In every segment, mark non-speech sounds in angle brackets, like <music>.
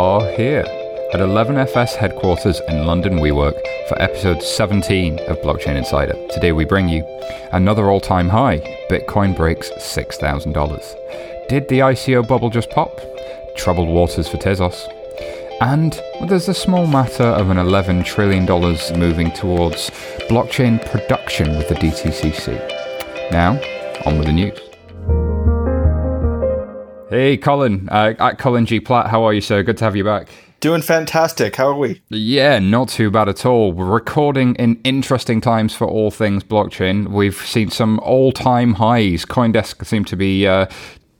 are here at 11FS headquarters in London WeWork for episode 17 of Blockchain Insider. Today we bring you another all time high Bitcoin breaks $6,000. Did the ICO bubble just pop? Troubled waters for Tezos. And there's a small matter of an $11 trillion moving towards blockchain production with the DTCC. Now, on with the news. Hey, Colin, uh, at Colin G. Platt, how are you, sir? Good to have you back. Doing fantastic. How are we? Yeah, not too bad at all. We're recording in interesting times for all things blockchain. We've seen some all time highs. Coindesk seem to be uh,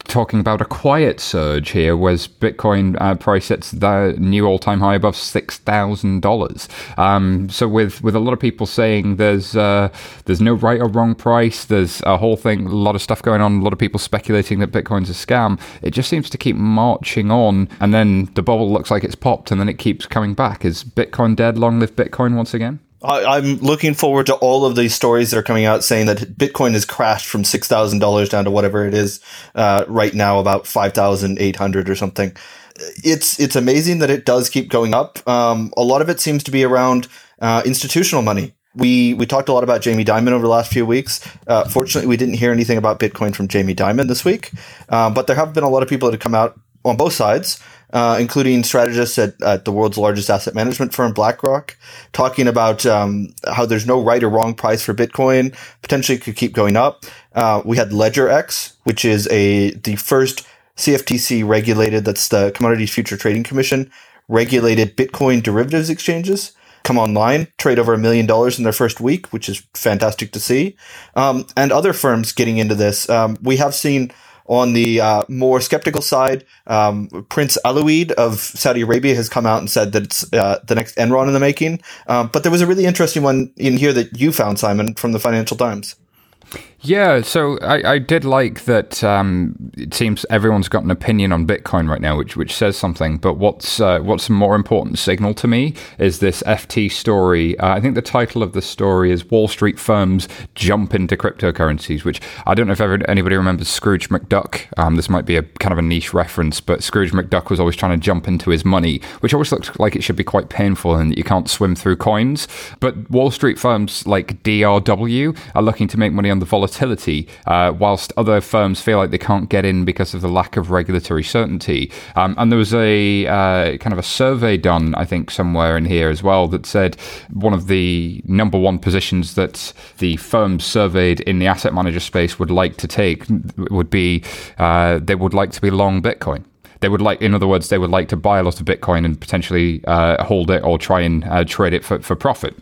talking about a quiet surge here, whereas Bitcoin uh, price hits the new all-time high above six thousand dollars. Um, so with with a lot of people saying there's uh, there's no right or wrong price, there's a whole thing, a lot of stuff going on, a lot of people speculating that Bitcoin's a scam. It just seems to keep marching on, and then the bubble looks like it's popped, and then it keeps coming back. Is Bitcoin dead? Long live Bitcoin once again. I, am looking forward to all of these stories that are coming out saying that Bitcoin has crashed from six thousand dollars down to whatever it is uh, right now, about five thousand eight hundred or something. It's it's amazing that it does keep going up. Um, a lot of it seems to be around uh, institutional money. We we talked a lot about Jamie Dimon over the last few weeks. Uh, fortunately, we didn't hear anything about Bitcoin from Jamie Dimon this week, uh, but there have been a lot of people that have come out on both sides uh, including strategists at, at, the world's largest asset management firm, BlackRock, talking about um, how there's no right or wrong price for Bitcoin. Potentially could keep going up. Uh, we had LedgerX, which is a the first CFTC regulated, that's the Commodities Future Trading Commission, regulated Bitcoin derivatives exchanges come online, trade over a million dollars in their first week, which is fantastic to see. Um, and other firms getting into this. Um, we have seen on the uh, more skeptical side, um, Prince Alwaleed of Saudi Arabia has come out and said that it's uh, the next Enron in the making. Um, but there was a really interesting one in here that you found, Simon, from the Financial Times. Yeah, so I, I did like that. Um, it seems everyone's got an opinion on Bitcoin right now, which which says something. But what's uh, what's a more important signal to me is this FT story. Uh, I think the title of the story is "Wall Street Firms Jump into Cryptocurrencies," which I don't know if ever, anybody remembers Scrooge McDuck. Um, this might be a kind of a niche reference, but Scrooge McDuck was always trying to jump into his money, which always looks like it should be quite painful and that you can't swim through coins. But Wall Street firms like DRW are looking to make money on the volatility volatility, uh, whilst other firms feel like they can't get in because of the lack of regulatory certainty. Um, and there was a uh, kind of a survey done, I think, somewhere in here as well that said one of the number one positions that the firms surveyed in the asset manager space would like to take would be uh, they would like to be long Bitcoin they would like, in other words, they would like to buy a lot of Bitcoin and potentially uh, hold it or try and uh, trade it for, for profit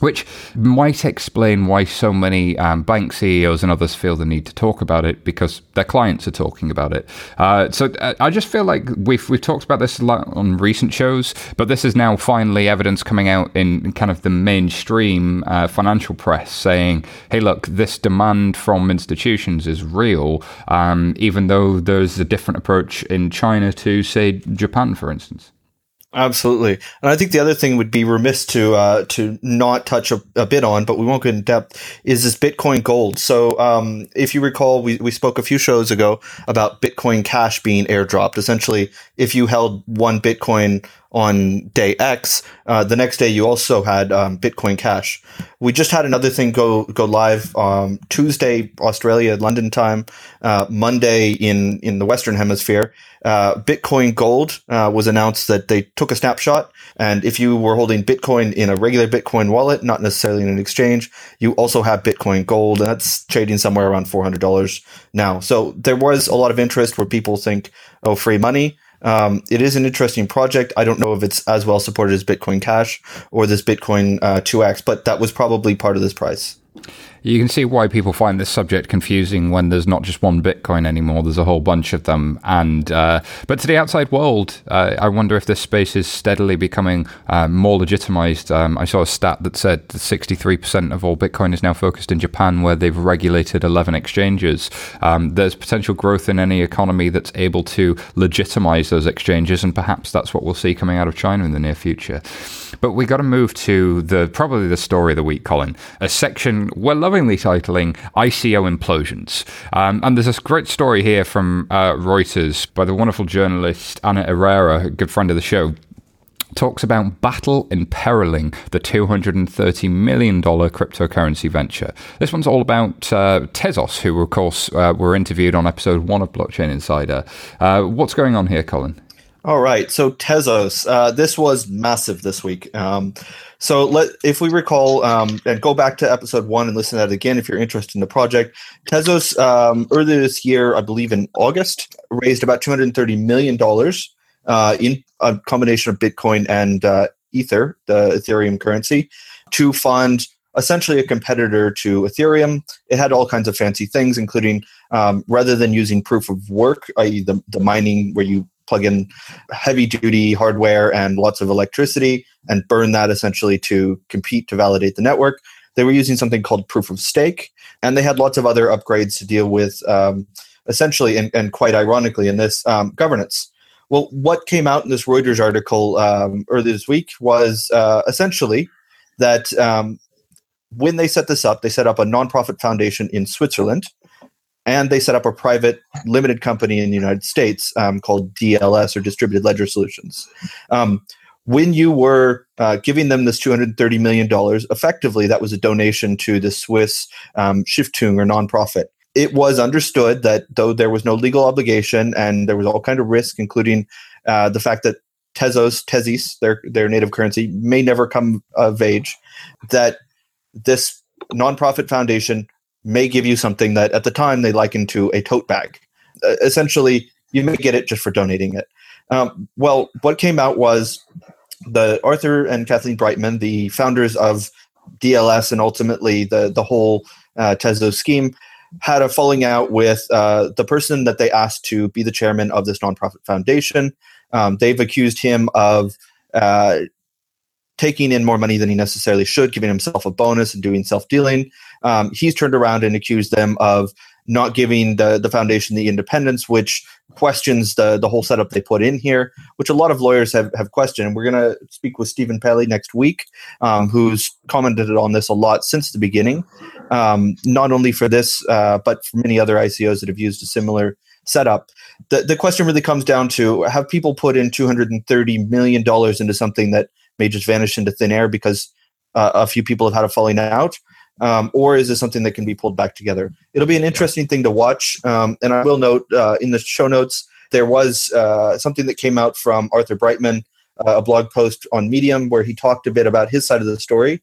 which might explain why so many um, bank CEOs and others feel the need to talk about it because their clients are talking about it. Uh, so uh, I just feel like we've we've talked about this a lot on recent shows, but this is now finally evidence coming out in kind of the mainstream uh, financial press saying, "Hey, look, this demand from institutions is real, um, even though there's a different approach in China to, say, Japan, for instance." Absolutely, and I think the other thing would be remiss to uh, to not touch a, a, bit on, but we won't go in depth, is this Bitcoin Gold. So, um, if you recall, we, we spoke a few shows ago about Bitcoin Cash being airdropped. Essentially, if you held one Bitcoin on day X, uh, the next day you also had um, Bitcoin Cash. We just had another thing go go live um, Tuesday, Australia, London time, uh, Monday in in the Western Hemisphere. Uh, Bitcoin Gold uh, was announced that they took a snapshot, and if you were holding Bitcoin in a regular Bitcoin wallet, not necessarily in an exchange, you also have Bitcoin Gold, and that's trading somewhere around four hundred dollars now. So there was a lot of interest where people think, oh, free money. Um, it is an interesting project. I don't know if it's as well supported as Bitcoin Cash or this Bitcoin uh, 2x, but that was probably part of this price. You can see why people find this subject confusing when there's not just one Bitcoin anymore. There's a whole bunch of them. And uh, but to the outside world, uh, I wonder if this space is steadily becoming uh, more legitimized. Um, I saw a stat that said 63% of all Bitcoin is now focused in Japan, where they've regulated 11 exchanges. Um, there's potential growth in any economy that's able to legitimize those exchanges, and perhaps that's what we'll see coming out of China in the near future. But we got to move to the probably the story of the week, Colin. A section we're lovingly titling ICO Implosions. Um, and there's this great story here from uh, Reuters by the wonderful journalist Anna Irrera, a good friend of the show talks about battle imperiling the $230 million cryptocurrency venture. This one's all about uh, Tezos, who, of course, uh, were interviewed on episode one of Blockchain Insider. Uh, what's going on here, Colin? All right, so Tezos, uh, this was massive this week. Um, so let, if we recall, um, and go back to episode one and listen to that again if you're interested in the project. Tezos um, earlier this year, I believe in August, raised about 230 million dollars uh, in a combination of Bitcoin and uh, Ether, the Ethereum currency, to fund essentially a competitor to Ethereum. It had all kinds of fancy things, including um, rather than using proof of work, i.e., the, the mining where you plug in heavy duty hardware and lots of electricity and burn that essentially to compete to validate the network. They were using something called proof of stake, and they had lots of other upgrades to deal with, um, essentially, and, and, quite ironically, in this um, governance. Well, what came out in this Reuters article um, earlier this week was uh, essentially that um, when they set this up, they set up a nonprofit foundation in Switzerland and they set up a private limited company in the United States um, called DLS or Distributed Ledger Solutions. Um, when you were uh, giving them this $230 million, effectively that was a donation to the Swiss um, Stiftung or nonprofit it was understood that though there was no legal obligation and there was all kind of risk, including uh, the fact that Tezos, Tezis, their their native currency, may never come of age, that this nonprofit foundation may give you something that at the time they likened to a tote bag. Uh, essentially, you may get it just for donating it. Um, well, what came out was the Arthur and Kathleen Breitman, the founders of DLS, and ultimately the the whole uh, Tezos scheme, had a falling out with uh, the person that they asked to be the chairman of this nonprofit foundation. Um, they've accused him of uh, taking in more money than he necessarily should, giving himself a bonus and doing self dealing. Um, he's turned around and accused them of not giving the, the foundation the independence, which questions the, the whole setup they put in here, which a lot of lawyers have, have questioned. We're going to speak with Stephen Palley next week, um, who's commented on this a lot since the beginning um, not only for this, uh, but for many other ICOs that have used a similar setup. The, the question really comes down to have people put in $230 million into something that may just vanish into thin air because uh, a few people have had a falling out? Um, or is this something that can be pulled back together? It'll be an interesting thing to watch. Um, and I will note uh, in the show notes, there was uh, something that came out from Arthur Breitman, uh, a blog post on Medium, where he talked a bit about his side of the story.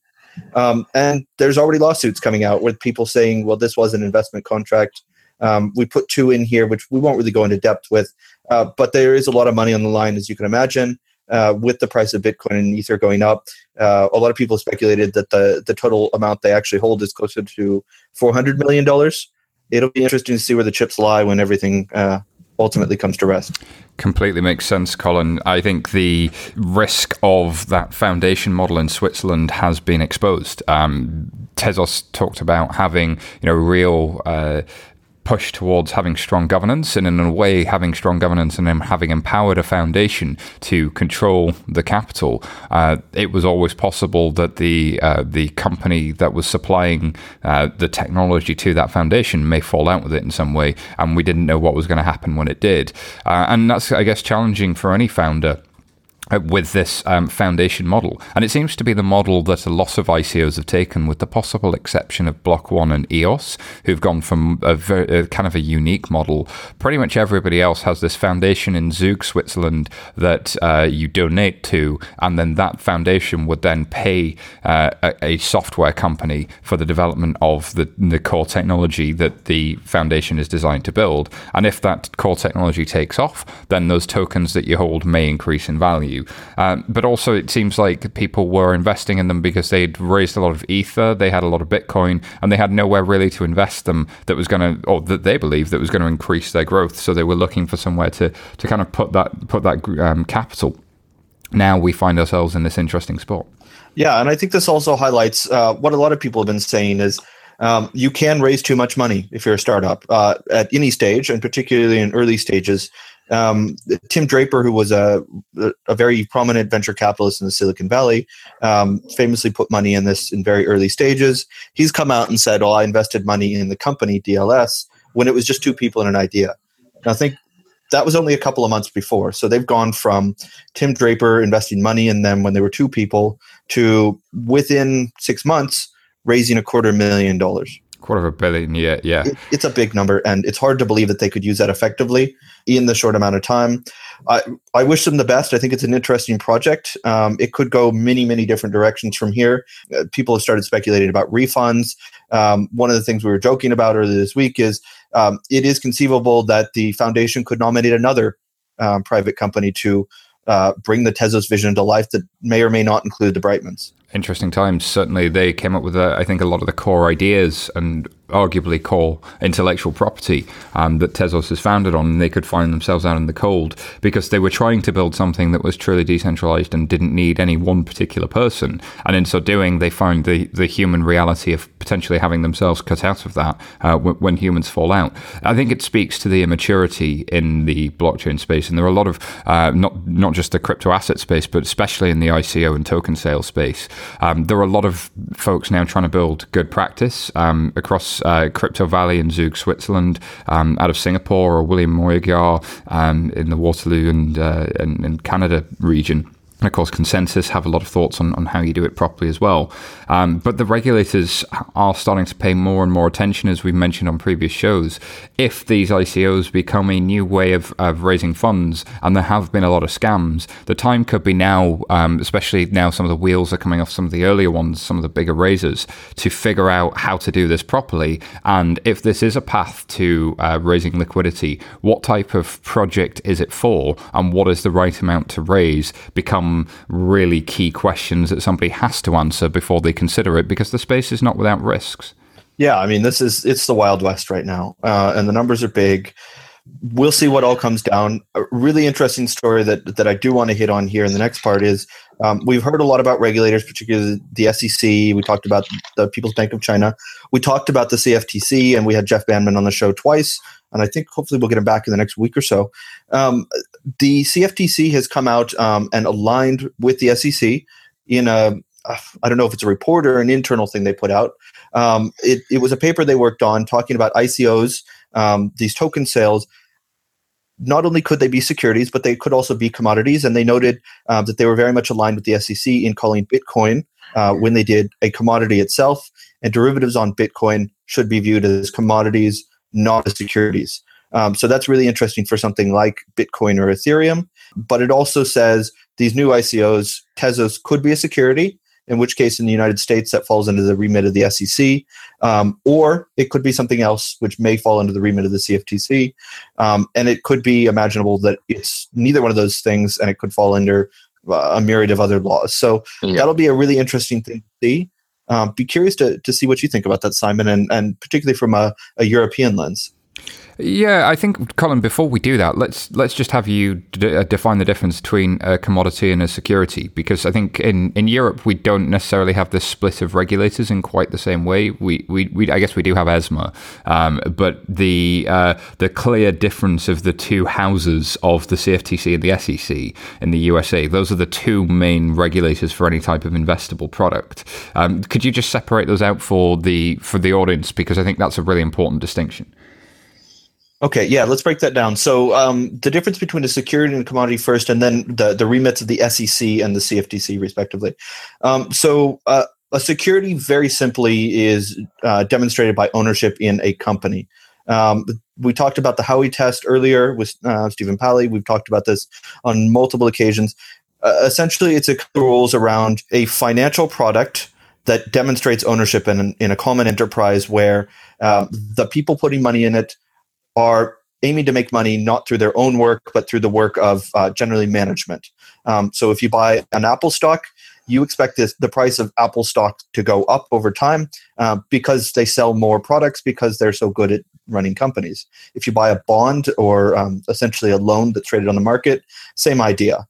Um, and there's already lawsuits coming out with people saying, well, this was an investment contract. Um, we put two in here, which we won't really go into depth with, uh, but there is a lot of money on the line, as you can imagine. Uh, with the price of Bitcoin and Ether going up, uh, a lot of people speculated that the the total amount they actually hold is closer to four hundred million dollars. It'll be interesting to see where the chips lie when everything uh, ultimately comes to rest. Completely makes sense, Colin. I think the risk of that foundation model in Switzerland has been exposed. Um, Tezos talked about having, you know, real uh, push towards having strong governance, and in a way, having strong governance and then having empowered a foundation to control the capital, uh, it was always possible that the uh, the company that was supplying uh, the technology to that foundation may fall out with it in some way, and we didn't know what was going to happen when it did, uh, and that's I guess challenging for any founder with this um, foundation model. And it seems to be the model that a lot of ICOs have taken, with the possible exception of Block One and EOS, who've gone from a, very, a kind of a unique model. Pretty much everybody else has this foundation in Zug, Switzerland, that uh, you donate to, and then that foundation would then pay uh, a, a, software company for the development of the, the core technology that the foundation is designed to build. And if that core technology takes off, then those tokens that you hold may increase in value Um, but also, it seems like people were investing in them because they'd raised a lot of ether, they had a lot of Bitcoin, and they had nowhere really to invest them that was going to, or that they believed that was going to increase their growth. So they were looking for somewhere to to kind of put that put that um, capital. Now we find ourselves in this interesting spot. Yeah, and I think this also highlights uh, what a lot of people have been saying is. Um, you can raise too much money if you're a startup uh, at any stage, and particularly in early stages Um, Tim Draper, who was a, a very prominent venture capitalist in the Silicon Valley, um, famously put money in this in very early stages. He's come out and said, "Well, I invested money in the company DLS when it was just two people and an idea." And I think that was only a couple of months before. So they've gone from Tim Draper investing money in them when they were two people to within six months raising a quarter million dollars quarter of a billion yeah yeah it, it's a big number and it's hard to believe that they could use that effectively in the short amount of time. I i wish them the best. I think it's an interesting project. Um, it could go many many different directions from here. Uh, people have started speculating about refunds. Um, one of the things we were joking about earlier this week is um, it is conceivable that the foundation could nominate another um, private company to uh, bring the Tezos vision to life that may or may not include the Breitmans interesting times. Certainly, they came up with, uh, I think, a lot of the core ideas and arguably core intellectual property um, that Tezos is founded on. And they could find themselves out in the cold because they were trying to build something that was truly decentralized and didn't need any one particular person. And in so doing, they found the, the human reality of potentially having themselves cut out of that uh, w- when humans fall out. I think it speaks to the immaturity in the blockchain space. And there are a lot of, uh, not, not just the crypto asset space, but especially in the ICO and token sale space. Um, there are a lot of folks now trying to build good practice um, across uh, Crypto Valley in Zug, Switzerland, um, out of Singapore, or William Mougayar um, in the Waterloo and, uh, and, and Canada region. And of course, ConsenSys have a lot of thoughts on, on how you do it properly as well. Um, but the regulators are starting to pay more and more attention, as we've mentioned on previous shows. If these ICOs become a new way of, of raising funds, and there have been a lot of scams, the time could be now, um, especially now some of the wheels are coming off some of the earlier ones, some of the bigger raisers, to figure out how to do this properly. And if this is a path to uh, raising liquidity, what type of project is it for, and what is the right amount to raise? Become really key questions that somebody has to answer before they consider it because the space is not without risks. Yeah, I mean, this is it's the Wild West right now, uh, and the numbers are big. We'll see what all comes down. A really interesting story that that I do want to hit on here in the next part is um, we've heard a lot about regulators, particularly the SEC. We talked about the People's Bank of China. We talked about the CFTC, and we had Jeff Bandman on the show twice. And I think hopefully we'll get him back in the next week or so. Um, the CFTC has come out um, and aligned with the SEC in a I don't know if it's a report or an internal thing they put out. Um, it, it, was a paper they worked on talking about ICOs, um, these token sales. Not only could they be securities, but they could also be commodities. And they noted uh, that they were very much aligned with the SEC in calling Bitcoin, uh, when they did, a commodity itself. And derivatives on Bitcoin should be viewed as commodities, not as securities. Um, so that's really interesting for something like Bitcoin or Ethereum. But it also says these new ICOs, Tezos could be a security, in which case in the United States that falls under the remit of the SEC, um, or it could be something else which may fall under the remit of the CFTC. Um, and it could be imaginable that it's neither one of those things and it could fall under uh, a myriad of other laws. So yeah. that'll be a really interesting thing to see. Um, be curious to, to see what you think about that, Simon, and, and particularly from a, a European lens. Yeah, I think, Colin. Before we do that, let's let's just have you d- uh, define the difference between a commodity and a security, because I think in, in Europe we don't necessarily have this split of regulators in quite the same way. We we, we I guess we do have ESMA, um, but the uh, the clear difference of the two houses of the CFTC and the SEC in the USA, those are the two main regulators for any type of investable product. Um, could you just separate those out for the for the audience, because I think that's a really important distinction. Okay, yeah, let's break that down. So um, the difference between a security and a commodity first, and then the the remits of the SEC and the CFTC respectively. Um, so uh, a security, very simply, is uh, demonstrated by ownership in a company. Um, we talked about the Howey test earlier with uh, Stephen Palley. We've talked about this on multiple occasions. Uh, essentially, it's a rules around a financial product that demonstrates ownership in, in a common enterprise where uh, the people putting money in it are aiming to make money not through their own work, but through the work of uh, generally management. Um, so if you buy an Apple stock, you expect this, the price of Apple stock to go up over time uh, because they sell more products because they're so good at running companies. If you buy a bond or um, essentially a loan that's traded on the market, same idea.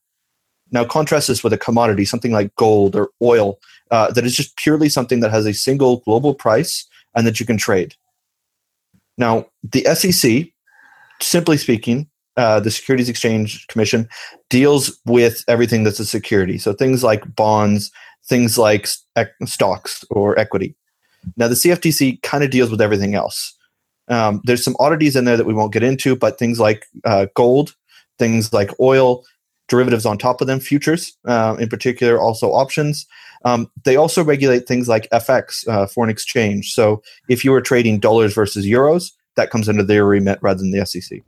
Now, contrast this with a commodity, something like gold or oil, uh, that is just purely something that has a single global price and that you can trade. Now, the SEC, simply speaking, uh, the Securities Exchange Commission deals with everything that's a security. So things like bonds, things like stocks or equity. Now, the CFTC kind of deals with everything else. Um, there's some oddities in there that we won't get into, but things like uh, gold, things like oil, derivatives on top of them, futures uh, in particular, also options. Um, they also regulate things like FX, uh, foreign exchange. So if you were trading dollars versus euros, that comes under their remit rather than the SEC.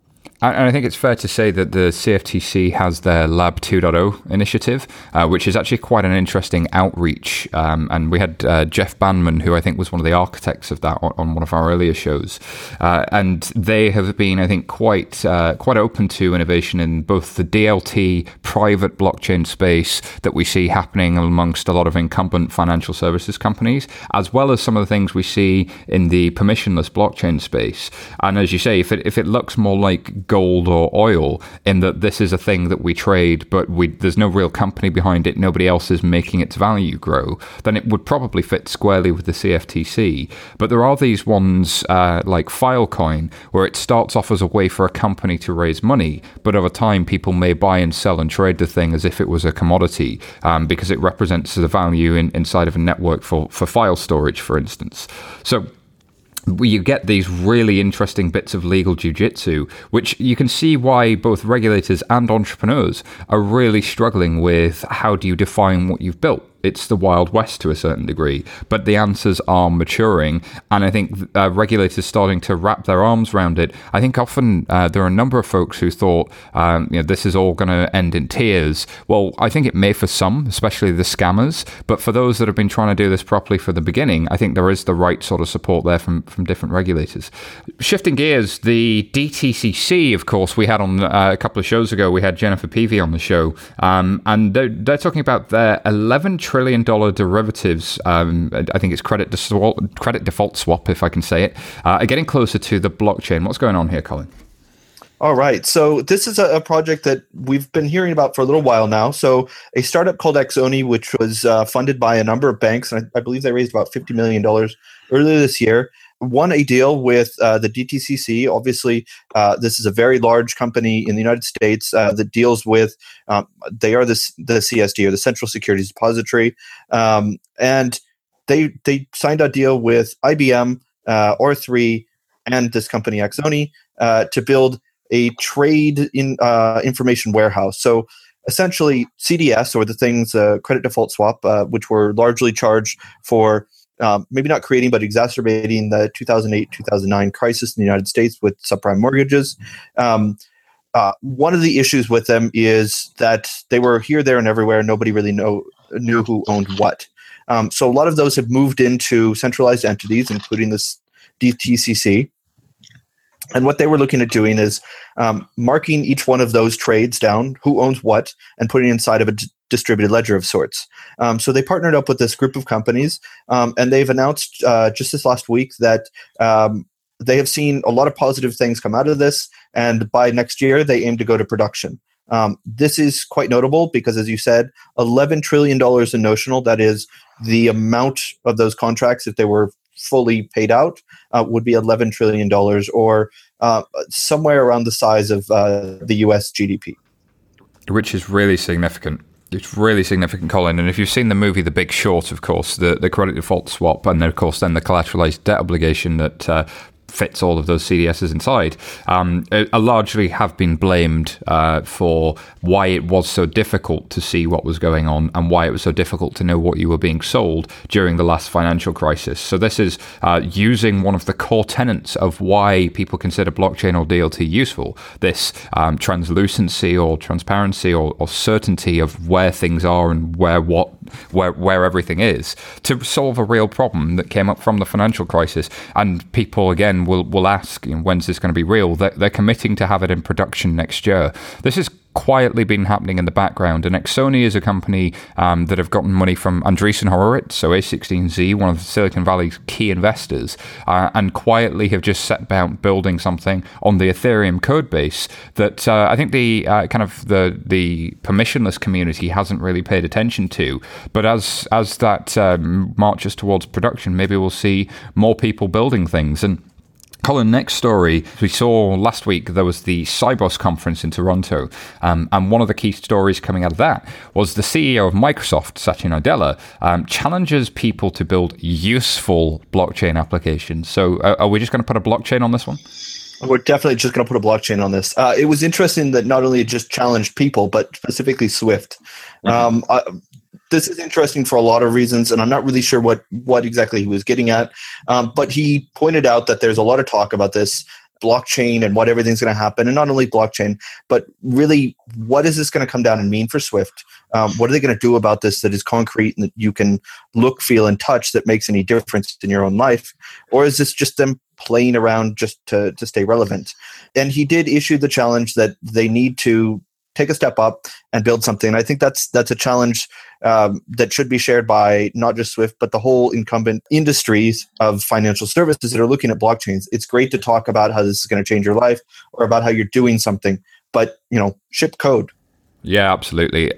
And I think it's fair to say that the CFTC has their Lab 2.0 initiative, uh, which is actually quite an interesting outreach. Um, and we had uh, Jeff Bandman, who I think was one of the architects of that, on, on one of our earlier shows. Uh, and they have been, I think, quite uh, quite open to innovation in both the DLT private blockchain space that we see happening amongst a lot of incumbent financial services companies, as well as some of the things we see in the permissionless blockchain space. And as you say, if it if it looks more like gold or oil in that this is a thing that we trade, but we, there's no real company behind it, nobody else is making its value grow, then it would probably fit squarely with the CFTC. But there are these ones uh, like Filecoin, where it starts off as a way for a company to raise money, but over time people may buy and sell and trade the thing as if it was a commodity um, because it represents the value in, inside of a network for, for file storage, for instance. So you get these really interesting bits of legal jujitsu, which you can see why both regulators and entrepreneurs are really struggling with how do you define what you've built it's the Wild West to a certain degree, but the answers are maturing, and I think uh, regulators starting to wrap their arms around it. I think often uh, there are a number of folks who thought, um, you know, this is all going to end in tears. Well, I think it may for some, especially the scammers, but for those that have been trying to do this properly from the beginning, I think there is the right sort of support there from from different regulators. Shifting gears, the DTCC, of course, we had on uh, a couple of shows ago. We had Jennifer Peve on the show, um, and they're, they're talking about their 11 trillion dollar derivatives. Um, I think it's credit default, credit default swap, if I can say it, uh, are getting closer to the blockchain. What's going on here, Colin? All right. So this is a, project that we've been hearing about for a little while now. So a startup called Axoni, which was uh, funded by a number of banks, and I, I believe they raised about fifty million dollars earlier this year won a deal with uh, the DTCC. Obviously, uh, this is a very large company in the United States uh, that deals with. Um, they are the the CSD or the Central Securities Depository, um, and they they signed a deal with IBM, uh, R3, and this company Axoni uh, to build a trade in uh, information warehouse. So. Essentially, CDS or the things credit default swap, which were largely charged for um, maybe not creating, but exacerbating the 2008 2009 crisis in the United States with subprime mortgages. Um, uh, one of the issues with them is that they were here, there, and everywhere. Nobody really know, knew who owned what. Um, so a lot of those have moved into centralized entities, including this DTCC. And what they were looking at doing is um, marking each one of those trades down, who owns what, and putting inside of a d- distributed ledger of sorts. Um, so they partnered up with this group of companies, um, and they've announced uh, just this last week that um, they have seen a lot of positive things come out of this, and by next year they aim to go to production. Um, this is quite notable because, as you said, $11 trillion in notional, that is the amount of those contracts, if they were fully paid out, uh, would be $11 trillion or uh, somewhere around the size of uh, the US GDP. Which is really significant. It's really significant, Colin. And if you've seen the movie The Big Short, of course, the, the credit default swap, and of course, then the collateralized debt obligation that uh, fits all of those CDSs inside, um, largely have been blamed uh, for why it was so difficult to see what was going on and why it was so difficult to know what you were being sold during the last financial crisis. So this is uh, using one of the core tenets of why people consider blockchain or DLT useful. This um, translucency or transparency or, or certainty of where things are and where what where where everything is to solve a real problem that came up from the financial crisis. And people again will will ask, you know, when's this going to be real? They're, they're committing to have it in production next year. This is quietly been happening in the background. And Axoni is a company um, that have gotten money from Andreessen Horowitz, so A16Z, one of Silicon Valley's key investors, uh, and quietly have just set about building something on the Ethereum code base that uh, I think the uh, kind of the the permissionless community hasn't really paid attention to. But as as that um, marches towards production, maybe we'll see more people building things and Colin, next story. We saw last week there was the Sibos conference in Toronto, um, and one of the key stories coming out of that was the CEO of Microsoft, Satya Nadella, um, challenges people to build useful blockchain applications. So, uh, are we just going to put a blockchain on this one? We're definitely just going to put a blockchain on this. Uh, it was interesting that not only it just challenged people, but specifically Swift. Mm-hmm. Um, uh, this is interesting for a lot of reasons, and I'm not really sure what what exactly he was getting at. Um, but he pointed out that there's a lot of talk about this blockchain and what everything's going to happen, and not only blockchain, but really what is this going to come down and mean for Swift? Um, what are they going to do about this that is concrete and that you can look, feel, and touch that makes any difference in your own life, or is this just them playing around just to to stay relevant? And he did issue the challenge that they need to take a step up and build something. I think that's that's a challenge um, that should be shared by not just Swift, but the whole incumbent industries of financial services that are looking at blockchains. It's great to talk about how this is going to change your life or about how you're doing something, but you know, ship code. Yeah, absolutely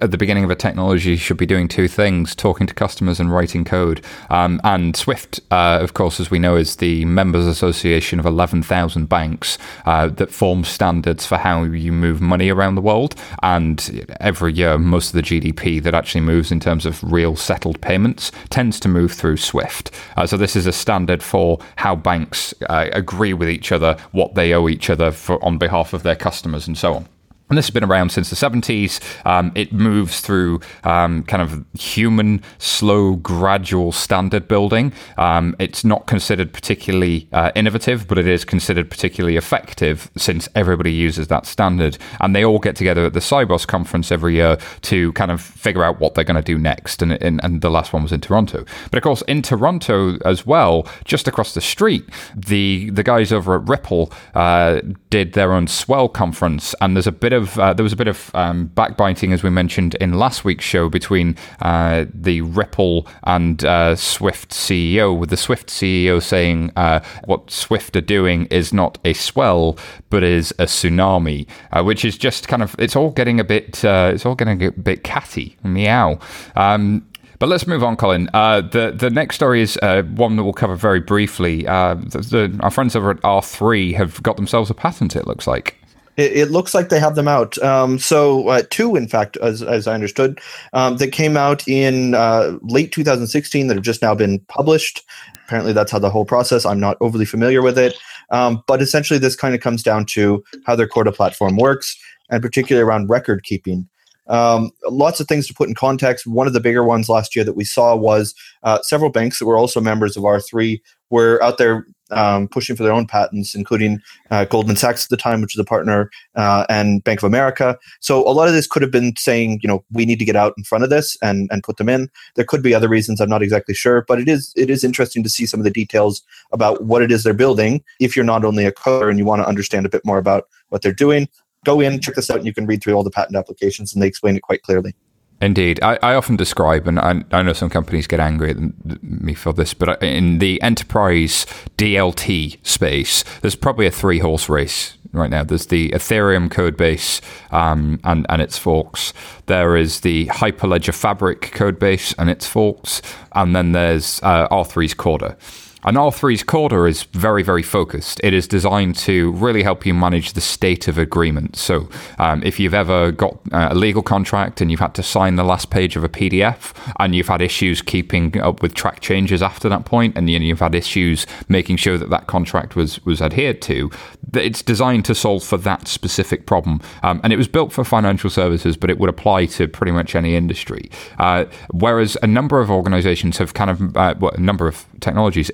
at the beginning of a technology should be doing two things talking to customers and writing code. Um, and Swift, uh, of course, as we know, is the members association of 11,000 banks uh, that forms standards for how you move money around the world. And every year, most of the GDP that actually moves in terms of real settled payments tends to move through Swift. Uh, so this is a standard for how banks uh, agree with each other, what they owe each other for, on behalf of their customers, and so on and this has been around since the 70s. Um, it moves through um, kind of human, slow, gradual standard building. Um, it's not considered particularly uh, innovative, but it is considered particularly effective since everybody uses that standard. And they all get together at the Sibos conference every year to kind of figure out what they're going to do next. And, and, and, the last one was in Toronto. But of course, in Toronto as well, just across the street, the, the guys over at Ripple uh, did their own Swell conference. And there's a bit of of uh, there was a bit of um, backbiting, as we mentioned in last week's show, between uh, the Ripple and uh, Swift CEO, with the Swift CEO saying uh, what Swift are doing is not a swell, but is a tsunami, uh, which is just kind of it's all getting a bit uh, it's all getting a bit catty, meow. Um, but let's move on, Colin. Uh, the the next story is uh, one that we'll cover very briefly. Uh, the, the, our friends over at R3 have got themselves a patent. It looks like. It, it, looks like they have them out. Um, so uh, two, in fact, as, as I understood, um, that came out in uh, late 2016 that have just now been published. Apparently, that's how the whole process. I'm not overly familiar with it, um, but essentially, this kind of comes down to how their Corda platform works, and particularly around record keeping. Um, lots of things to put in context. One of the bigger ones last year that we saw was uh, several banks that were also members of R3 were out there um, pushing for their own patents, including uh, Goldman Sachs at the time, which is a partner, uh, and Bank of America. So a lot of this could have been saying, you know, we need to get out in front of this and and put them in. There could be other reasons. I'm not exactly sure, but it is it is interesting to see some of the details about what it is they're building. If you're not only a coder and you want to understand a bit more about what they're doing, go in, check this out, and you can read through all the patent applications, and they explain it quite clearly. Indeed. I, I, often describe, and I, I, know some companies get angry at me for this, but in the enterprise DLT space, there's probably a three horse race right now. There's the Ethereum code base um, and, and its forks. There is the Hyperledger Fabric code base and its forks. And then there's uh, R3's Corda. And R3's Corda is very, very focused. It is designed to really help you manage the state of agreement. So, um, if you've ever got uh, a legal contract and you've had to sign the last page of a PDF and you've had issues keeping up with track changes after that point, and you've had issues making sure that that contract was, was adhered to, it's designed to solve for that specific problem. Um, and it was built for financial services, but it would apply to pretty much any industry. Uh, whereas a number of organizations have kind of, uh, well, a number of technologies,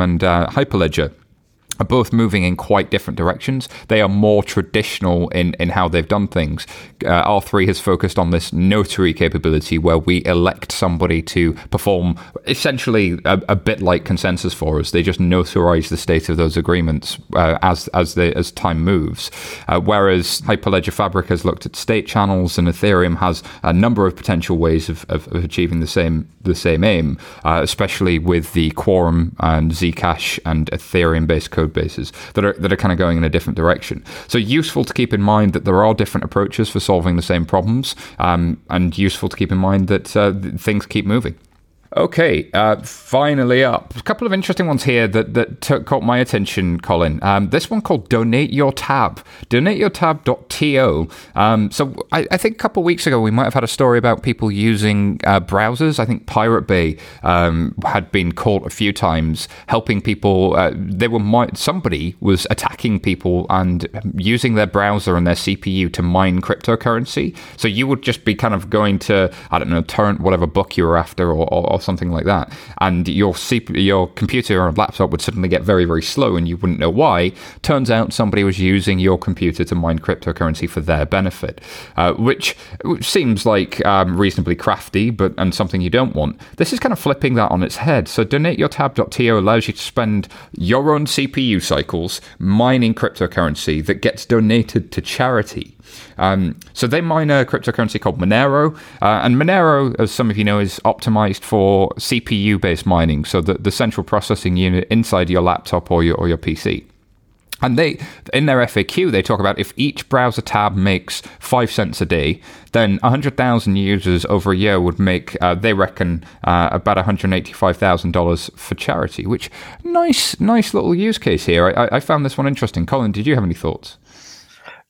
and uh, Hyperledger are both moving in quite different directions. They are more traditional in, in how they've done things. Uh, R3 has focused on this notary capability where we elect somebody to perform essentially a, a bit like consensus for us. They just notarize the state of those agreements uh, as as they, as time moves. Uh, whereas Hyperledger Fabric has looked at state channels, and Ethereum has a number of potential ways of, of, of achieving the same the same aim, uh, especially with the Quorum and Zcash and Ethereum based code code bases that are that are kind of going in a different direction. So useful to keep in mind that there are different approaches for solving the same problems, um, and useful to keep in mind that uh, things keep moving. Okay, uh, finally up. A couple of interesting ones here that, that took, caught my attention, Colin. Um, this one called Donate Your Tab. DonateYourTab.to. Um, so I, I, think a couple of weeks ago we might have had a story about people using uh, browsers. I think Pirate Bay um, had been caught a few times helping people. Uh, they were somebody was attacking people and using their browser and their CPU to mine cryptocurrency. So you would just be kind of going to I don't know torrent whatever book you were after or, or or something like that, and your CPU, your computer or laptop would suddenly get very, very slow, and you wouldn't know why. Turns out somebody was using your computer to mine cryptocurrency for their benefit, uh, which, which, seems like um, reasonably crafty, but and something you don't want. This is kind of flipping that on its head. So donateyourtab.to allows you to spend your own CPU cycles mining cryptocurrency that gets donated to charity. Um, so they mine a cryptocurrency called Monero, uh, and Monero, as some of you know, is optimized for CPU-based mining, so the, the central processing unit inside your laptop or your or your PC. And they, in their FAQ, they talk about if each browser tab makes five cents a day, then 100,000 users over a year would make, uh, they reckon, uh, about $185,000 for charity, which nice, nice little use case here. I, I found this one interesting. Colin, did you have any thoughts?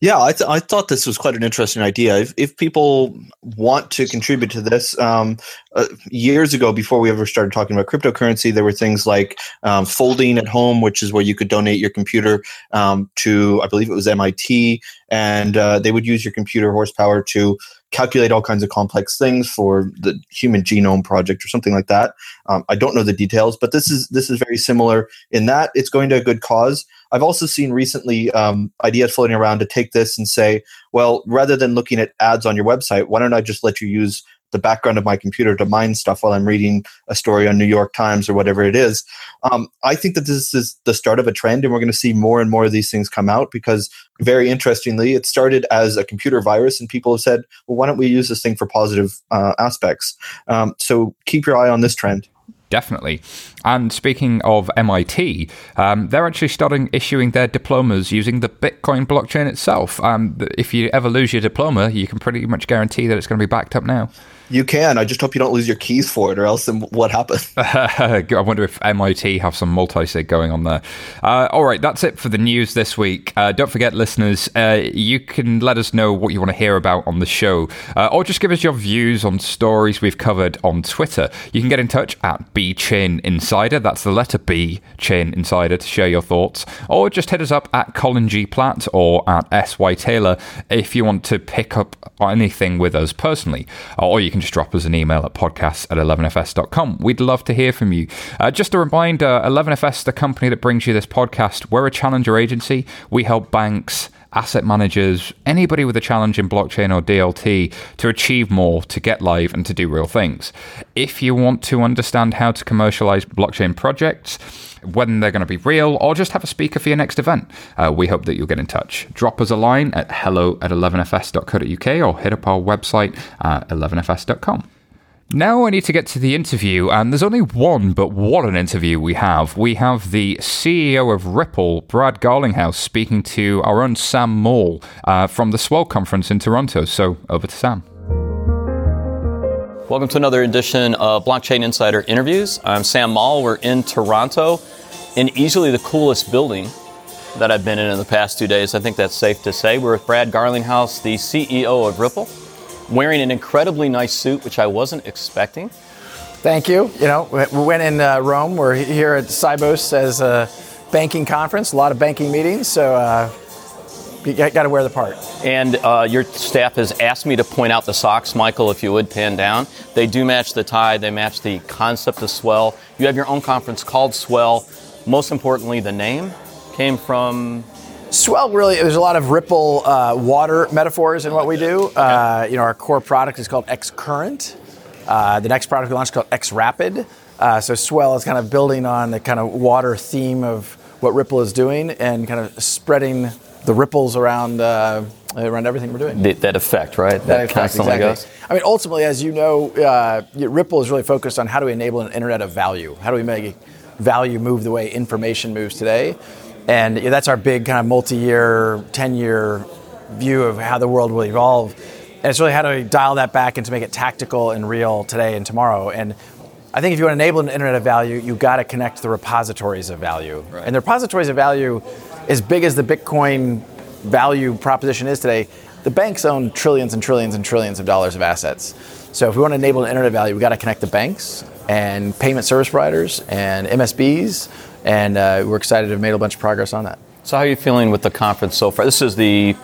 Yeah, I, th- I thought this was quite an interesting idea. If, if people want to contribute to this, um, uh, years ago, before we ever started talking about cryptocurrency, there were things like um, folding at home, which is where you could donate your computer um, to, I believe it was MIT, and uh, they would use your computer horsepower to calculate all kinds of complex things for the Human Genome Project or something like that. Um, I don't know the details, but this is this is very similar in that it's going to a good cause. I've also seen recently um, ideas floating around to take this and say, well, rather than looking at ads on your website, why don't I just let you use the background of my computer to mine stuff while I'm reading a story on New York Times or whatever it is. Um, I think that this is the start of a trend, and we're going to see more and more of these things come out because, very interestingly, it started as a computer virus, and people have said, well, why don't we use this thing for positive uh, aspects? Um, so keep your eye on this trend. Definitely. And speaking of MIT, um, they're actually starting issuing their diplomas using the Bitcoin blockchain itself. Um, if you ever lose your diploma, you can pretty much guarantee that it's going to be backed up now. You can. I just hope you don't lose your keys for it, or else then what happens? <laughs> I wonder if MIT have some multi-sig going on there. Uh, all right, that's it for the news this week. Uh, don't forget, listeners, uh, you can let us know what you want to hear about on the show, uh, or just give us your views on stories we've covered on Twitter. You can get in touch at B Chain Insider. That's the letter B Chain Insider to share your thoughts, or just hit us up at Colin G Platt or at S Y Taylor if you want to pick up anything with us personally, or you can just drop us an email at podcasts at 11fs.com. We'd love to hear from you. Uh, just a reminder 11fs, the company that brings you this podcast, we're a challenger agency. We help banks asset managers, anybody with a challenge in blockchain or DLT to achieve more, to get live, and to do real things. If you want to understand how to commercialize blockchain projects, when they're going to be real, or just have a speaker for your next event. Uh, we hope that you'll get in touch. Drop us a line at hello at 11fs.co.uk or hit up our website at 11fs.com. Now I need to get to the interview, and there's only one, but what an interview we have. We have the CEO of Ripple, Brad Garlinghouse, speaking to our own Sam Maule uh, from the Swell conference in Toronto. So over to Sam. Welcome to another edition of Blockchain Insider Interviews. I'm Sam Maule. We're in Toronto in easily the coolest building that I've been in in the past two days. I think that's safe to say. We're with Brad Garlinghouse, the CEO of Ripple, wearing an incredibly nice suit, which I wasn't expecting. Thank you. You know, we went in uh, Rome. We're here at Sibos as a banking conference, a lot of banking meetings. So uh, you got to wear the part. And uh, your staff has asked me to point out the socks, Michael, if you would pan down. They do match the tie, they match the concept of Swell. You have your own conference called Swell. Most importantly, the name came from. Swell really, there's a lot of Ripple uh, water metaphors in what we do. Uh, you know, our core product is called X Current. Uh, the next product we launched is called X Rapid. Uh, so Swell is kind of building on the kind of water theme of what Ripple is doing and kind of spreading the ripples around uh, around everything we're doing. The, that effect, right? That, that effect, constantly exactly. goes. I mean, ultimately, as you know, uh, Ripple is really focused on how do we enable an internet of value? How do we make value move the way information moves today? And that's our big kind of multi-year, 10-year view of how the world will evolve. And it's really how do we dial that back and to make it tactical and real today and tomorrow. And I think if you want to enable an internet of value, you've got to connect the repositories of value. Right. And the repositories of value, as big as the Bitcoin value proposition is today, the banks own trillions and trillions and trillions of dollars of assets. So if we want to enable an internet of value, we've got to connect the banks and payment service providers and MSBs, and uh, we're excited to have made a bunch of progress on that. So how are you feeling with the conference so far? This is the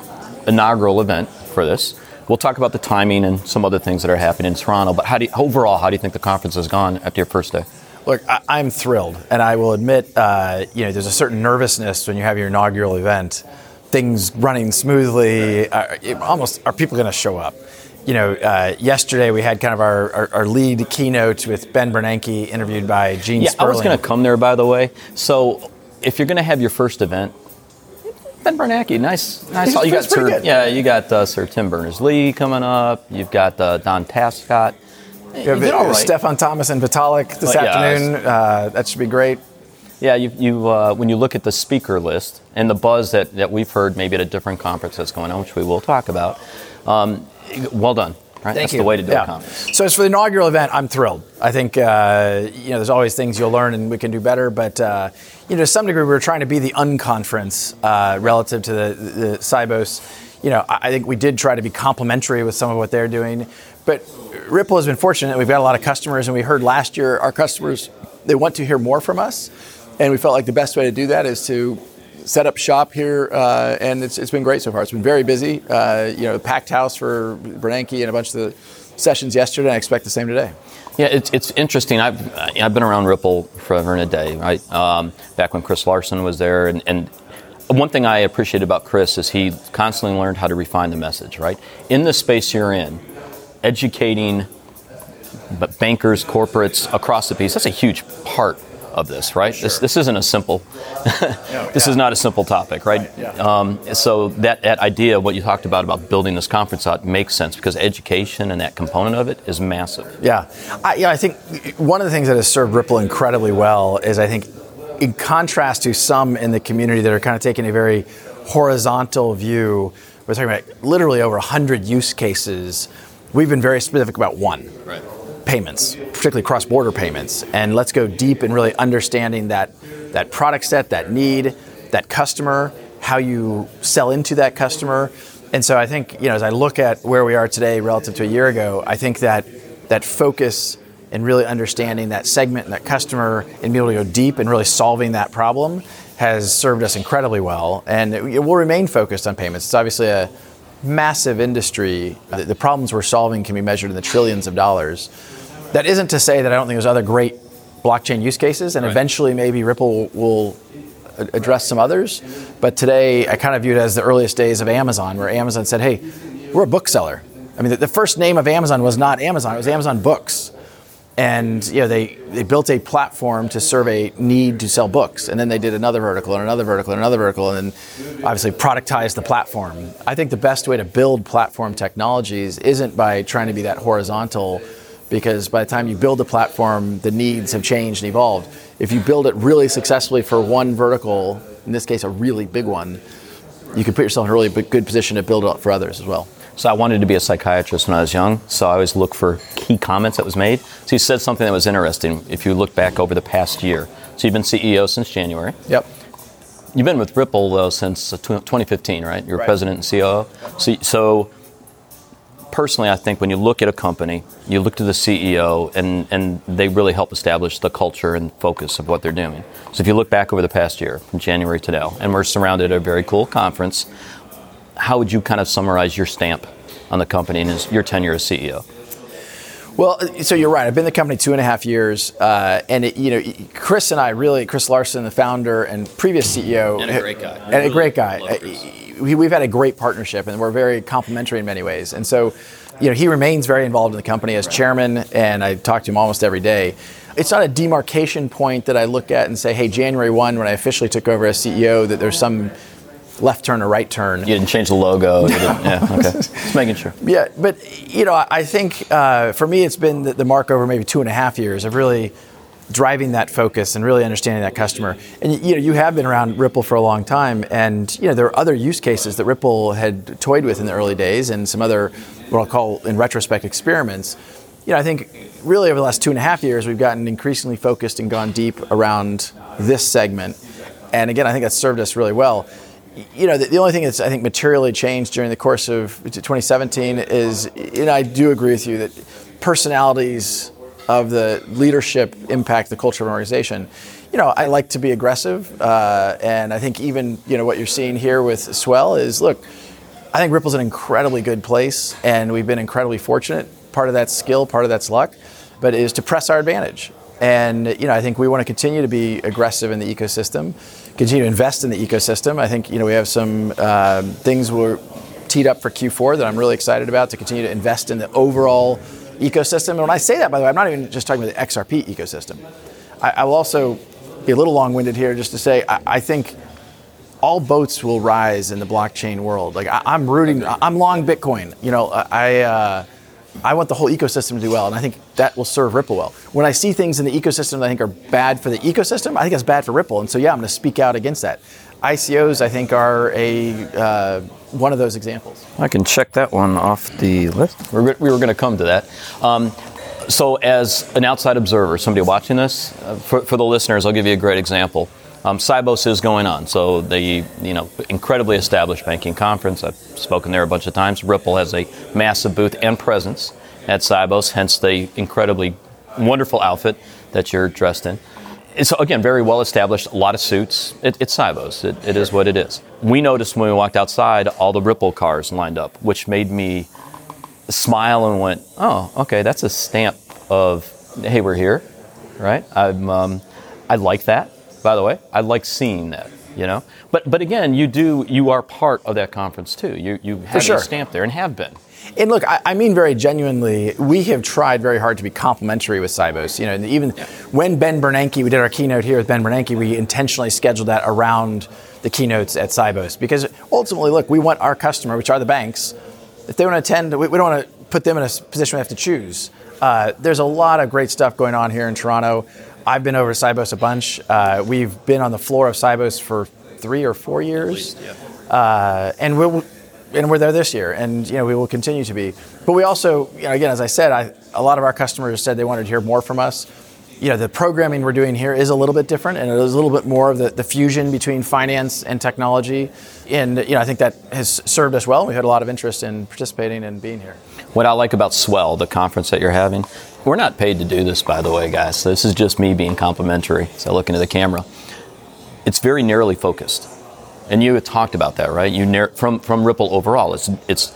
inaugural event for this. We'll talk about the timing and some other things that are happening in Toronto. But how do you, overall, how do you think the conference has gone after your first day? Look, I, am thrilled, and I will admit, uh, you know, there's a certain nervousness when you have your inaugural event. Things running smoothly. Uh, almost, are people going to show up? You know, uh, yesterday we had kind of our, our, our, lead keynote with Ben Bernanke, interviewed by Gene yeah, Sperling. I was going to come there, by the way. So, if you're going to have your first event, Ben Bernanke, nice, nice. you got Sir, good. yeah, you got uh, Sir Tim Berners-Lee coming up. You've got uh, Don Tapscott. You have right. Stefan Thomas and Vitalik this afternoon. Uh, that should be great. Yeah, you, you uh, when you look at the speaker list and the buzz that, that we've heard maybe at a different conference that's going on, which we will talk about, um, well done. Right? Thank That's you. the way to do yeah. So as for the inaugural event, I'm thrilled. I think uh, you know there's always things you'll learn and we can do better, but uh, you know to some degree we're trying to be the unconference uh, relative to the, the Sibos. You know, I think we did try to be complementary with some of what they're doing, but Ripple has been fortunate. We've got a lot of customers, and we heard last year our customers they want to hear more from us, and we felt like the best way to do that is to set up shop here, uh, and it's, it's been great so far. It's been very busy. Uh, you know, packed house for Bernanke and a bunch of the sessions yesterday. I expect the same today. Yeah, it's, it's interesting. I've, I've been around Ripple forever and a day, right? Um, back when Chris Larsen was there. And, and one thing I appreciate about Chris is he constantly learned how to refine the message, right? In the space you're in, educating bankers, corporates across the piece, that's a huge part of this, right? Sure. This, this isn't a simple, <laughs> this yeah. is not a simple topic, right? right. Yeah. Um, so that, that idea, what you talked about, about building this conference out makes sense because education and that component of it is massive. Yeah. I, yeah, I think one of the things that has served Ripple incredibly well is I think in contrast to some in the community that are kind of taking a very horizontal view, we're talking about literally over 100 use cases. We've been very specific about one. Right payments, particularly cross-border payments, and let's go deep in really understanding that that product set, that need, that customer, how you sell into that customer. And so I think, you know, as I look at where we are today relative to a year ago, I think that that focus and really understanding that segment and that customer and being able to go deep and really solving that problem has served us incredibly well. And it, will remain focused on payments. It's obviously a massive industry. The problems we're solving can be measured in the trillions of dollars. That isn't to say that I don't think there's other great blockchain use cases, and right. eventually maybe Ripple will address some others. But today, I kind of view it as the earliest days of Amazon, where Amazon said, "Hey, we're a bookseller." I mean, the, the first name of Amazon was not Amazon; it was Amazon Books. And you know, they, they built a platform to serve a need to sell books, and then they did another vertical and another vertical and another vertical, and then obviously productized the platform. I think the best way to build platform technologies isn't by trying to be that horizontal because by the time you build a platform, the needs have changed and evolved. If you build it really successfully for one vertical, in this case, a really big one, you can put yourself in a really good position to build it up for others as well. So I wanted to be a psychiatrist when I was young, so I always look for key comments that was made. So you said something that was interesting if you look back over the past year. So you've been CEO since January. Yep. You've been with Ripple though since 2015, right? You're right. president and CEO. So, so personally, I think when you look at a company, you look to the CEO, and, and they really help establish the culture and focus of what they're doing. So if you look back over the past year, from January to now, and we're surrounded at a very cool conference, how would you kind of summarize your stamp on the company and your tenure as CEO? Well, so you're right. I've been in the company two and a half years, uh, and it, you know, Chris and I really, Chris Larsen, the founder and previous CEO, and a great guy, and a great guy we, have had a great partnership and we're very complementary in many ways. And so, you know, he remains very involved in the company as chairman, and I talk to him almost every day. It's not a demarcation point that I look at and say, hey, January 1, when I officially took over as CEO, that there's some left turn or right turn. You didn't change the logo. yeah, okay. Just making sure. <laughs> Yeah, but, you know, I think uh, for me, it's been the, the mark over maybe two and a half years of really driving that focus and really understanding that customer. And you know, you have been around Ripple for a long time, and you know there are other use cases that Ripple had toyed with in the early days, and some other what I'll call in retrospect experiments. You know, I think really over the last two and a half years, we've gotten increasingly focused and gone deep around this segment. And again, I think that's served us really well. You know, the, the only thing that's I think materially changed during the course of 2017 is, know, I do agree with you that personalities of the leadership impact the culture of an organization. You know, I like to be aggressive, uh, and I think even you know what you're seeing here with Swell is look. I think Ripple's an incredibly good place, and we've been incredibly fortunate. Part of that's skill, part of that's luck, but is to press our advantage. And you know, I think we want to continue to be aggressive in the ecosystem, continue to invest in the ecosystem. I think you know we have some uh, things we're teed up for Q4 that I'm really excited about to continue to invest in the overall ecosystem. And when I say that, by the way, I'm not even just talking about the XRP ecosystem. I, I will also be a little long-winded here just to say I, I, think all boats will rise in the blockchain world. Like I, am rooting, I'm long Bitcoin. You know, I. Uh, I want the whole ecosystem to do well, and I think that will serve Ripple well. When I see things in the ecosystem that I think are bad for the ecosystem, I think that's bad for Ripple, and so yeah, I'm going to speak out against that. ICOs, I think, are a uh, one of those examples. I can check that one off the list. we were going to come to that. Um, so, as an outside observer, somebody watching this, uh, for, for, the listeners, I'll give you a great example. Um, Sibos is going on, so the you know incredibly established banking conference. I've spoken there a bunch of times. Ripple has a massive booth and presence at Sibos, hence the incredibly wonderful outfit that you're dressed in it's again very well established. A lot of suits. It, it's Sibos. It, it is what it is. We noticed when we walked outside all the Ripple cars lined up, which made me smile and went, "Oh, okay, that's a stamp of hey, we're here, right?" I'm, um, I like that. By the way, I like seeing that. You know, but but again, you do you are part of that conference too. You you have sure. a stamp there and have been. And look, I, I, mean very genuinely, we have tried very hard to be complementary with Sibos. You know, even yeah. when Ben Bernanke, we did our keynote here with Ben Bernanke, we intentionally scheduled that around the keynotes at Sibos because ultimately, look, we want our customer, which are the banks, if they want to attend, we, we don't want to put them in a position they have to choose. Uh, there's a lot of great stuff going on here in Toronto. I've been over to Sibos a bunch. Uh, we've been on the floor of Sibos for three or four years. Least, yeah. uh, and we'll, and we're there this year, and you know we will continue to be. But we also, you know, again, as I said, I, a lot of our customers said they wanted to hear more from us. You know, the programming we're doing here is a little bit different, and it is a little bit more of the, the fusion between finance and technology. And you know, I think that has served us well. We had a lot of interest in participating and being here. What I like about Swell, the conference that you're having, we're not paid to do this, by the way, guys. So this is just me being complimentary. So look into the camera. It's very narrowly focused and you talked about that, right? You narr- from from Ripple overall, it's it's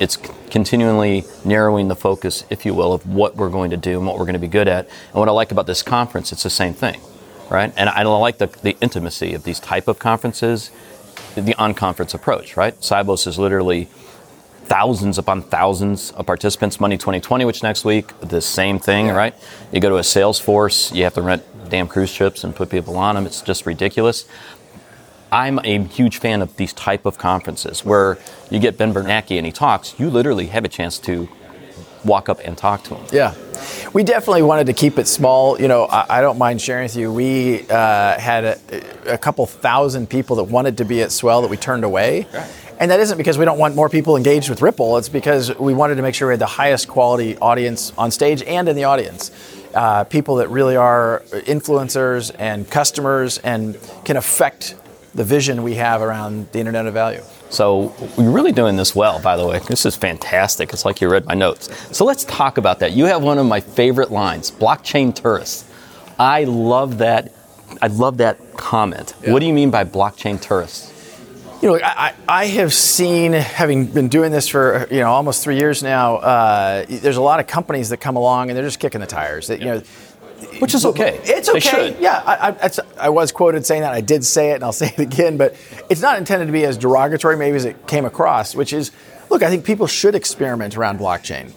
it's continually narrowing the focus, if you will, of what we're going to do and what we're going to be good at. And what I like about this conference, it's the same thing, right? And I like the, the intimacy of these type of conferences, the unconference approach, right? Sibos is literally thousands upon thousands of participants. Money 2020, which next week, the same thing, right? You go to a Salesforce, you have to rent damn cruise ships and put people on them. It's just ridiculous. I'm a huge fan of these type of conferences where you get Ben Bernanke and he talks. You literally have a chance to walk up and talk to him. Yeah, we definitely wanted to keep it small. You know, I, I don't mind sharing with you. We uh, had a, a, couple thousand people that wanted to be at Swell that we turned away. Right. And that isn't because we don't want more people engaged with Ripple. It's because we wanted to make sure we had the highest quality audience on stage and in the audience. Uh, people that really are influencers and customers and can affect the vision we have around the Internet of Value. So you're really doing this well, by the way. This is fantastic. It's like you read my notes. So let's talk about that. You have one of my favorite lines, blockchain tourists. I love that. I love that comment. Yeah. What do you mean by blockchain tourists? You know, I, I have seen, having been doing this for you know almost three years now. Uh, there's a lot of companies that come along and they're just kicking the tires. That, you know, which is okay. It's okay. Yeah, I, I, I, was quoted saying that. I did say it, and I'll <laughs> say it again. But it's not intended to be as derogatory, maybe as it came across. Which is, look, I think people should experiment around blockchain.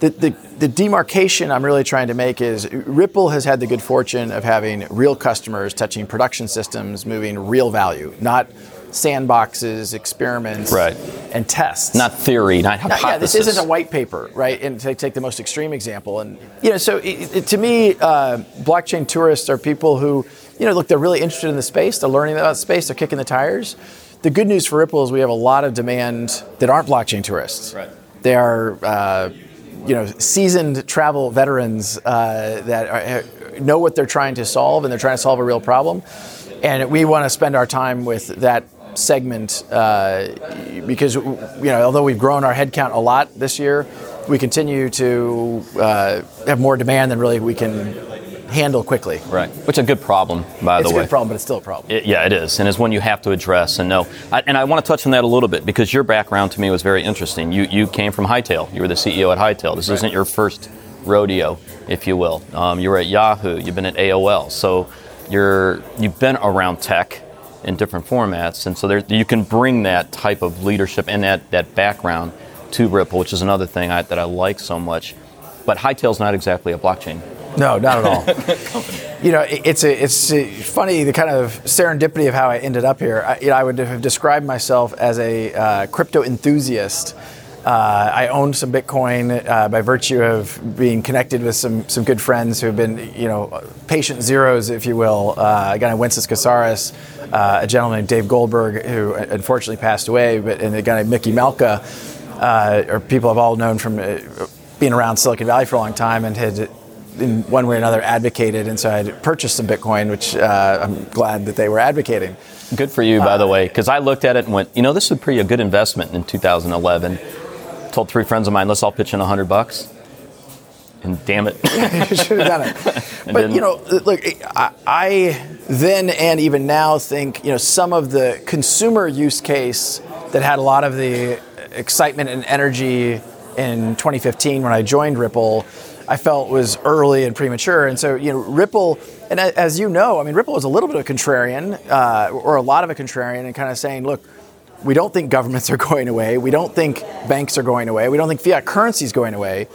The, the, the demarcation I'm really trying to make is Ripple has had the good fortune of having real customers touching production systems, moving real value, not sandboxes, experiments, right. and tests. Not theory, not hypothesis. yeah, this isn't a white paper, right? And to take the most extreme example, and you know, so it, it, to me, uh, blockchain tourists are people who, you know, look, they're really interested in the space, they're learning about the space, they're kicking the tires. The good news for Ripple is we have a lot of demand that aren't blockchain tourists. Right. They are. Uh, you know, seasoned travel veterans uh, that are, know what they're trying to solve, and they're trying to solve a real problem. And we want to spend our time with that segment uh, because, you know, although we've grown our headcount a lot this year, we continue to uh, have more demand than really we can handle quickly. Right. Which is a good problem, by It's the a way. good problem, but it's still a problem. It, yeah, it is, and it's one you have to address and know. I, and I want to touch on that a little bit because your background to me was very interesting. You you came from Hightail. You were the CEO at Hightail. This isn't your first rodeo, if you will. Um, you were at Yahoo. You've been at AOL. So you're you've been around tech in different formats, and so there, you can bring that type of leadership and that that background to Ripple, which is another thing I, that I like so much. But Hightail's not exactly a blockchain. No, not at all. <laughs> you know, it's a, it's a funny the kind of serendipity of how I ended up here. I, you know, I would have described myself as a uh, crypto enthusiast. Uh, I owned some Bitcoin uh, by virtue of being connected with some some good friends who have been, you know, patient zeros, if you will. Uh, a guy named Wences Casares, uh, a gentleman named Dave Goldberg, who unfortunately passed away, but and a guy named Micky Malka, uh, are people I've all known from uh, being around Silicon Valley for a long time and had in one way or another advocated, and so I had purchased some Bitcoin, which uh, I'm glad that they were advocating. Good for you, by the way, because I looked at it and went, you know, this would be a good investment in 2011. Told three friends of mine, let's all pitch in a 100 bucks. And damn it. <laughs> you should have done it. <laughs> But didn't. you know, look, I, I then and even now think you know some of the consumer use case that had a lot of the excitement and energy in 2015 when I joined Ripple. I felt was early and premature, and so you know Ripple, and as you know, I mean Ripple was a little bit of a contrarian, uh, or a lot of a contrarian, and kind of saying, look, we don't think governments are <laughs> going away, we don't think banks are going away, we don't think fiat currency is going away,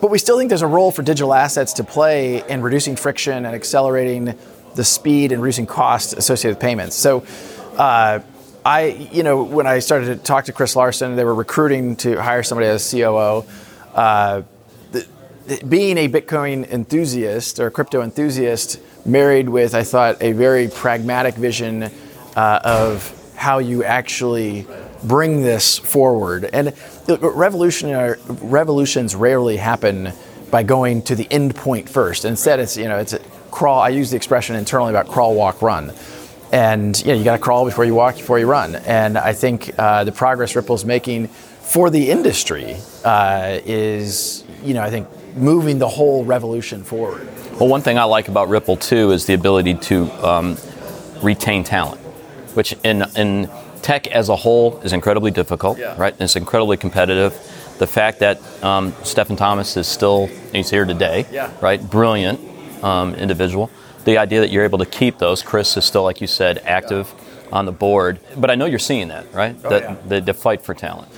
but we still think there's a role for digital assets to play in reducing friction and accelerating the speed and reducing costs associated with payments. So, uh, I, you know, when I started to talk to Chris Larsen, they were recruiting to hire somebody as COO. Uh, the, the- being a Bitcoin enthusiast or crypto enthusiast, married with, I thought, a very pragmatic vision uh, of how you actually bring this forward. And revolutionary revolutions rarely happen by going to the end point first. Instead, it's you know it's a crawl. I use the expression internally about crawl, walk, run. And you know you got to crawl before you walk, before you run. And I think uh, the progress Ripple's making for the industry uh, is you know I think moving the whole revolution forward. Well, one thing I like about Ripple too is the ability to um, retain talent, which in in tech as a whole is incredibly difficult, Yeah. right? And it's incredibly competitive. The fact that um, Stephen Thomas is still he's here today, Yeah. right? Brilliant um, individual. The idea that you're able to keep those, Chris is still, like you said, active on the board. But I know you're seeing that, right? that, yeah. the, the fight for talent.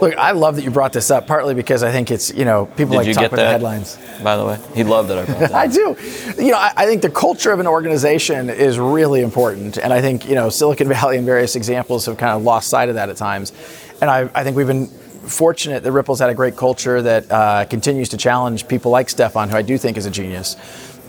Look, I love that you brought this up, partly because I think it's you know people Did like you to talk get about the headlines. By the way, he loved that I brought <laughs> that. I do. You know, I, I think the culture of an organization is really important, and I think you know Silicon <laughs> Valley and various examples have kind of lost sight of that at times. And I, I think we've been fortunate that Ripple's had a great culture that uh, continues to challenge people like Stefan, who I do think is a genius.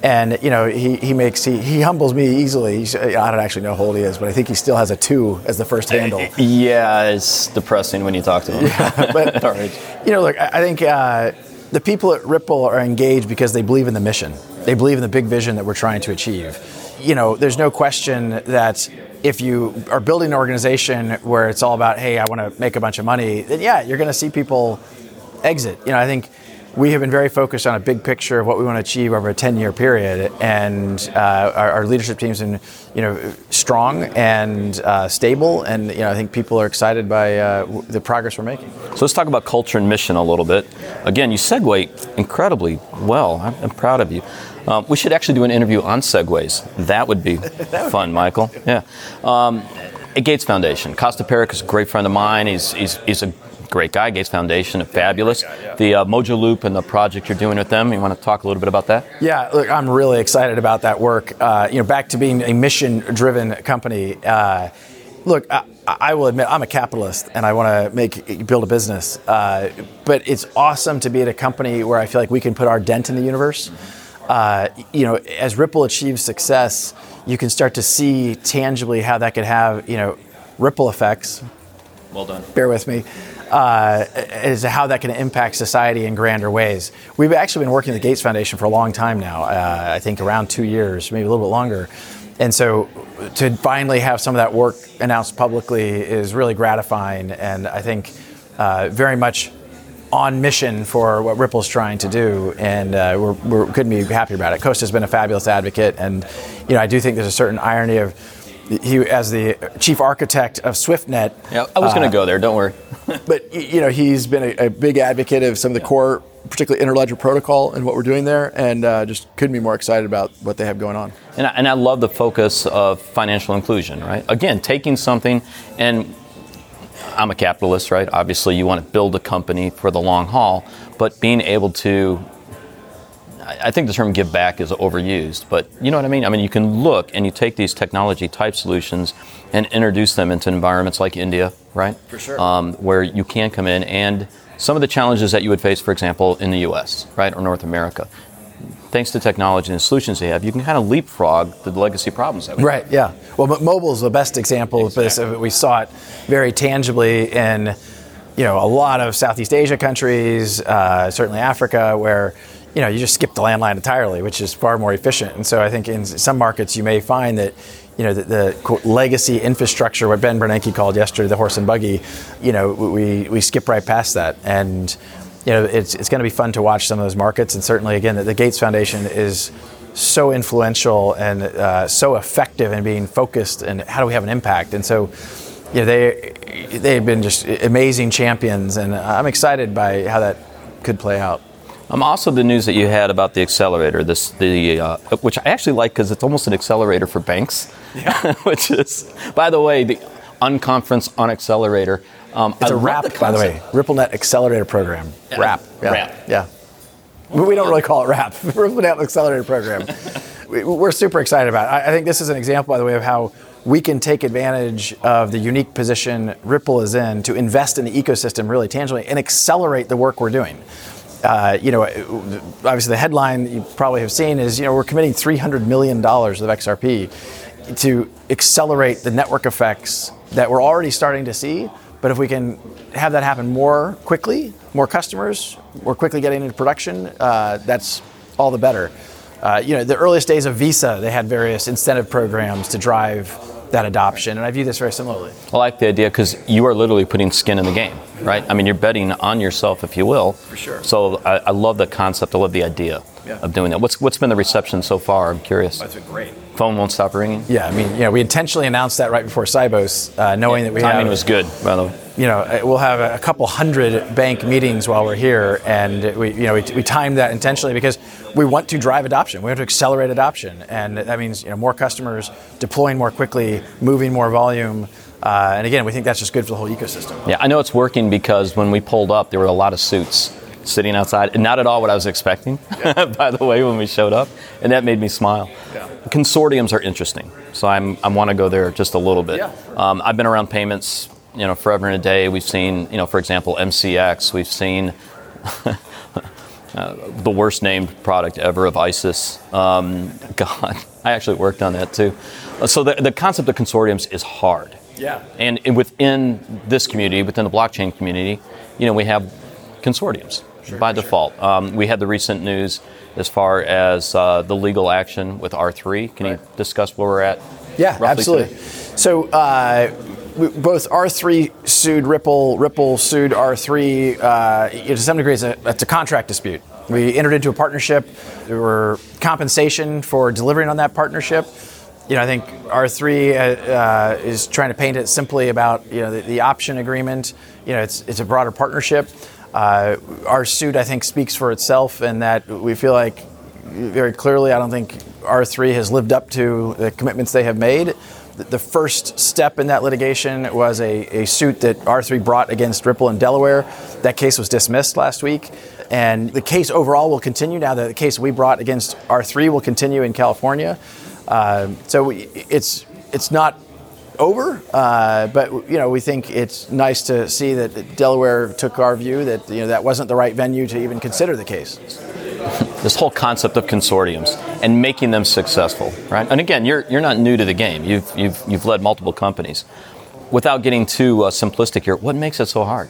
And you know, he, he makes he, he humbles me easily. He's, I don't actually know how old he is, but I think he still has a two as the first handle. Yeah, it's depressing when you talk to him. <laughs> but All right. you know, look, I I think uh, the people at Ripple are engaged because they believe in the mission. They believe in the big vision that we're trying to achieve. You know, there's no question that if you are building an organization where it's all about, hey, I want to make a bunch of money, then yeah, you're going to see people exit. You know, I think we have been very focused on a big picture of what we want to achieve over a 10-year period, and uh, our, our leadership team's been, you know, strong and uh, stable, and you know, I think people are excited by uh, w- the progress we're making. So let's talk about culture and mission a little bit. Again, you segue incredibly well. I'm, I'm proud of you. Um, we should actually do an interview on segways. That would be <laughs> fun, Michael. Yeah. Um, at Gates Foundation. Kosta Peric is a great friend of mine. He's, he's, he's a great guy. Gates Foundation, fabulous. The uh, Mojaloop and the project you're doing with them. You want to talk a little bit about that? Yeah, look, I'm really excited about that work. Uh, you know, back to being a mission-driven company. Uh, look, I, I will admit I'm a capitalist and I want to make build a business. Uh, but it's awesome to be at a company where I feel like we can put our dent in the universe. Uh, you know, as Ripple achieves success, you can start to see tangibly how that could have you know ripple effects Well done. bear with me, uh, as to how that can impact society in grander ways. We've actually been working with the Gates Foundation for a long time now, uh, I think around two years, maybe a little bit longer. And so to finally have some of that work announced publicly is really gratifying, and I think uh, very much on mission for what Ripple's trying to do, and uh, we're, we're couldn't be happier about it. Kosta's been a fabulous advocate, and you know I do think there's a certain irony of he as the chief architect of SwiftNet. Yeah, I was going to go there. Don't worry. <laughs> But you know, he's been a, a big advocate of some of the core, particularly interledger protocol and what we're doing there, and uh, just couldn't be more excited about what they have going on. And I, and I love the focus of financial inclusion, right? Again, taking something, and I'm a capitalist, right? Obviously, you want to build a company for the long haul, but being able to, I think the term give back is overused, but you know what I mean? I mean, you can look and you take these technology type solutions and introduce them into environments like India, right? For sure. Um, where you can come in and some of the challenges that you would face, for example, in the US, right, or North America thanks to technology and the solutions they have, you can kind of leapfrog the legacy problems that we Right. Yeah. Well, mobile is the best example of this. We saw it very tangibly in, you know, a lot of Southeast Asia countries, uh, certainly Africa, where you know you just skip the landline entirely, which is far more efficient. And so I think in some markets you may find that. You know the, the legacy infrastructure, what Ben Bernanke called yesterday the horse and buggy. You know we, we skip right past that, and you know it's, it's going to be fun to watch some of those markets. And certainly again, the, the Gates Foundation is so influential and uh, so effective in being focused and how do we have an impact and so you know they they've been just amazing champions and I'm excited by how that could play out Um, also, the news that you had about the accelerator, this the uh, which I actually like because it's almost an accelerator for banks, yeah. <laughs> which is, by the way, the unconference on accelerator. Um, it's I a love RAP by the way concept. RippleNet Accelerator Program Yeah. RAP yeah RAP. yeah we we don't really call it RAP <laughs> RippleNet Accelerator Program <laughs> We- we're super excited about it I I think this is an example by the way of how we can take advantage of the unique position Ripple is in to invest in the ecosystem really tangibly and accelerate the work we're doing uh, you know, obviously the headline you probably have seen is, you know, we're committing $300 million of XRP to accelerate the network effects that we're already starting to see. But if we can have that happen more quickly, more customers, more quickly getting into production, uh, that's all the better. Uh, you know, the earliest days of Visa, they had various incentive programs to drive that adoption, and I view this very similarly. I like the idea because you are literally putting skin in the game, right? I mean, you're betting on yourself, if you will. For sure. So I, I love the concept. I love the idea Yeah. of doing that. What's what's been the reception so far? I'm curious. been great. Phone won't stop ringing. Yeah, I mean, you know, we intentionally announced that right before Sibos, uh, knowing that we Timing have, was good, by the way. you know, uh, we'll have a couple hundred bank meetings while we're here, and we, you know, we, we timed that intentionally because we want to drive adoption. We want to accelerate adoption, and that means you know more customers deploying more quickly, moving more volume, uh, and again, we think that's just good for the whole ecosystem. Yeah, I know it's working because when we pulled up, there were a lot of suits sitting outside, not at all what I was expecting, <laughs> by the way, when we showed up, and that made me smile. Consortiums are interesting, so I'm, I want to go there just a little bit. Yeah. Um, I've been around payments, you know, forever and a day. We've seen, you know, for example, MCX. We've seen <laughs> uh, the worst named product ever of ISIS. Um, <laughs> God, I actually worked on that too. Uh, So the, the concept of consortiums is hard. Yeah. And in- within this community, within the blockchain community, you know, we have consortiums by default. Um, we had the recent news as far as uh, the legal action with R3. Can you discuss where we're at? Yeah, absolutely. today? So uh, we, both R3 sued Ripple, Ripple sued R3. Uh, to some degree, it's a, it's a contract dispute. We entered into a partnership. There were compensation for delivering on that partnership. You know, I think R3 uh, uh, is trying to paint it simply about you know the, the option agreement. You know, it's it's a broader partnership. Uh, our suit, I think, speaks for itself, in that we feel like very clearly, I don't think R3 has lived up to the commitments they have made. The- first step in that litigation was a, a suit that R3 brought against Ripple in Delaware. That case was dismissed last week. And the case overall will continue. Now, that the case we brought against R3 will continue in California. Uh, so we, it's, it's not over, uh, but you know we think it's nice to see that Delaware took our view that you know that wasn't the right venue to even consider the case. <laughs> this whole concept of consortiums and making them successful, right? And again, you're you're not new to the game. You've you've you've led multiple companies. without getting too uh, simplistic here, what makes it so hard?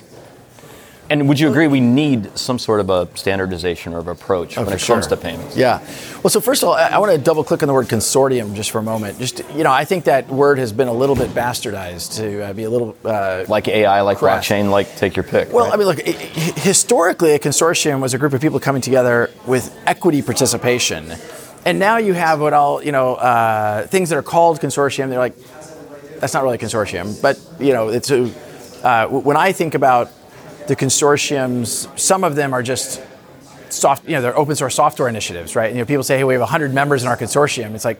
And would you agree we need some sort of a standardization or of approach when Oh, for it comes sure. to payments? Yeah. Well, so first of all, I, I want to double click on the word consortium just for a moment. Just you know, I think that word has been a little bit bastardized to uh, be a little uh, Like AI, like blockchain, like take your pick. Well, right? I mean, look, historically, a consortium was a group of people coming together with equity participation. And now you have what I'll, you know, uh, things that are called consortium. They're like, that's not really a consortium, but you know, it's a. Uh, when I think about the consortiums, some of them are just soft, you know, they're open source software initiatives, right? And, you know, people say, hey, we have 100 members in our consortium. It's like,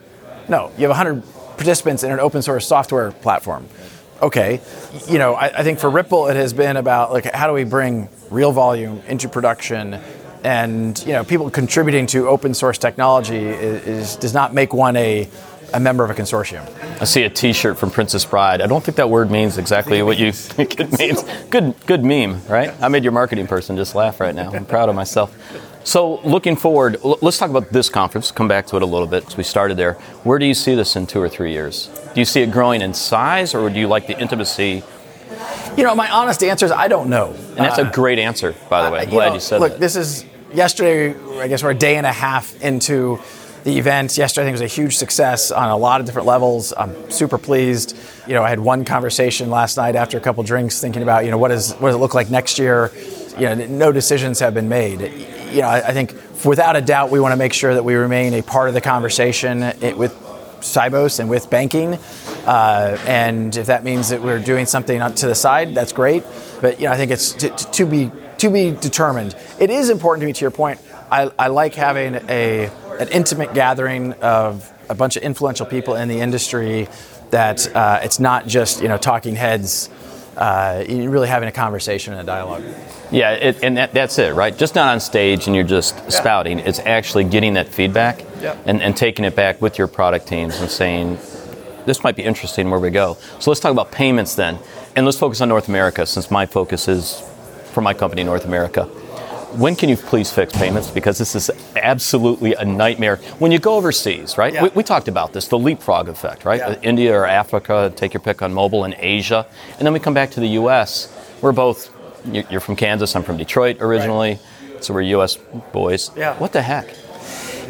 no, you have 100 participants in an open source software platform. Okay, you know, I, I think for Ripple, it has been about like how do we bring real volume into production, and you know, people contributing to open source technology is, is does not make one a a member of a consortium. I see a T-shirt from Princess Bride. I don't think that word means exactly what you <laughs> think it means. Good, good meme, right? I made your marketing person just laugh right now. I'm proud of myself. So, looking forward, let's talk about this conference. Come back to it a little bit because We started there. Where do you see this in two or three years? Do you see it growing in size, or do you like the intimacy? You know, my honest answer is I don't know. And that's a great answer, by the way. I'm Uh, glad know, you said look, that. this is yesterday. I guess we're a day and a half into the event. Yesterday, I think was a huge success on a lot of different levels. I'm super pleased. You know, I had one conversation last night after a couple drinks, thinking about you know what is what does it look like next year. You know, no decisions have been made. You know, I, I think without a doubt, we want to make sure that we remain a part of the conversation it, with Sibos and with banking. Uh, and if that means that we're doing something to the side, that's great. But you know, I think it's to, to be to be determined. It is important to me. To your point, I, I like having a an intimate gathering of a bunch of influential people in the industry. That uh, it's not just you know talking heads. Uh, you're really having a conversation and a dialogue. Yeah, it, and that, that's it, right? Just not on stage and you're just spouting. It's actually getting that feedback Yeah. and, and taking it back with your product teams and saying, this might be interesting where we go. So let's talk about payments then. And let's focus on North America since my focus is for my company, North America. When can you please fix payments? Because this is absolutely a nightmare. When you go overseas, right? Yeah. We, we talked about this, the leapfrog effect, right? Yeah. Uh, India or Africa, take your pick on mobile, and Asia. And then we come back to the US. We're both, you- you're from Kansas, I'm from Detroit originally. So we're US boys. Yeah. What the heck?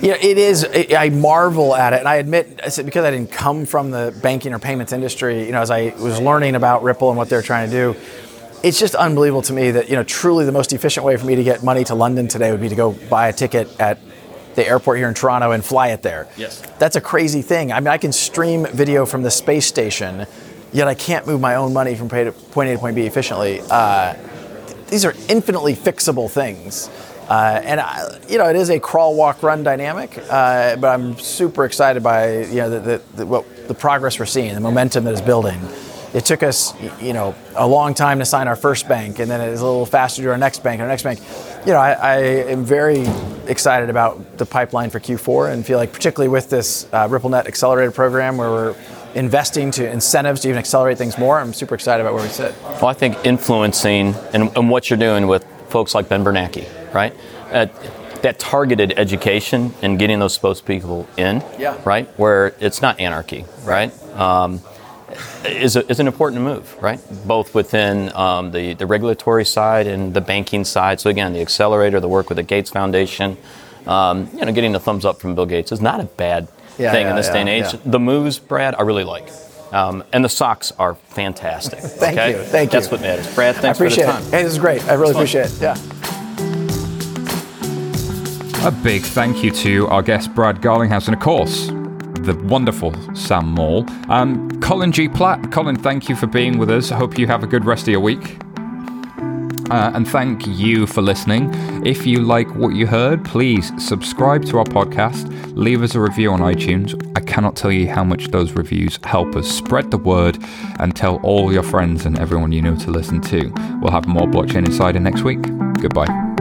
Yeah, it is. I I marvel at it, and I admit, because I didn't come from the banking or payments industry. You know, as I was learning about Ripple and what they're trying to do, it's just unbelievable to me that you know, truly, the most efficient way for me to get money to London today would be to go buy a ticket at the airport here in Toronto and fly it there. Yes. that's a crazy thing. I mean, I can stream video from the space station, yet I can't move my own money from point A to point A to point B efficiently. Uh, these are infinitely fixable things. Uh, and I, you know, it is a crawl, walk, run dynamic. Uh, but I'm super excited by you know the, the, the, what, the progress we're seeing, the momentum that is building. It took us, you know, a long time to sign our first bank, and then it was a little faster to our next bank, our next bank. You know, I, I am very excited about the pipeline for Q4, and feel like particularly with this uh, RippleNet Accelerator program, where we're investing to incentives to even accelerate things more. I'm super excited about where we sit. Well, I think influencing and, and what you're doing with folks like Ben Bernanke, right? Uh, that targeted education and getting those spokespeople in, Yeah. right? Where it's not anarchy, right? Um, is, a, is an important move, right? Both within um, the, the regulatory side and the banking side. So again, the accelerator, the work with the Gates Foundation, um, you know, getting the thumbs up from Bill Gates is not a bad Yeah, thing in yeah, this day and age. yeah. The moves, Brad, I really like. Um, and the socks are fantastic. <laughs> Thank okay? you, thank you. That's what matters. Brad, I thanks appreciate for the it. time. Hey, this is great. I really appreciate it. Yeah. A big thank you to our guest Brad Garlinghouse and of course the wonderful Sam Maul. Um, Colin G. Platt. Colin, thank you for being with us. I hope you have a good rest of your week. Uh, and thank you for listening. If you like what you heard, please subscribe to our podcast, leave us a review on iTunes. I cannot tell you how much those reviews help us spread the word and tell all your friends and everyone you know to listen to. We'll have more Blockchain Insider next week. Goodbye.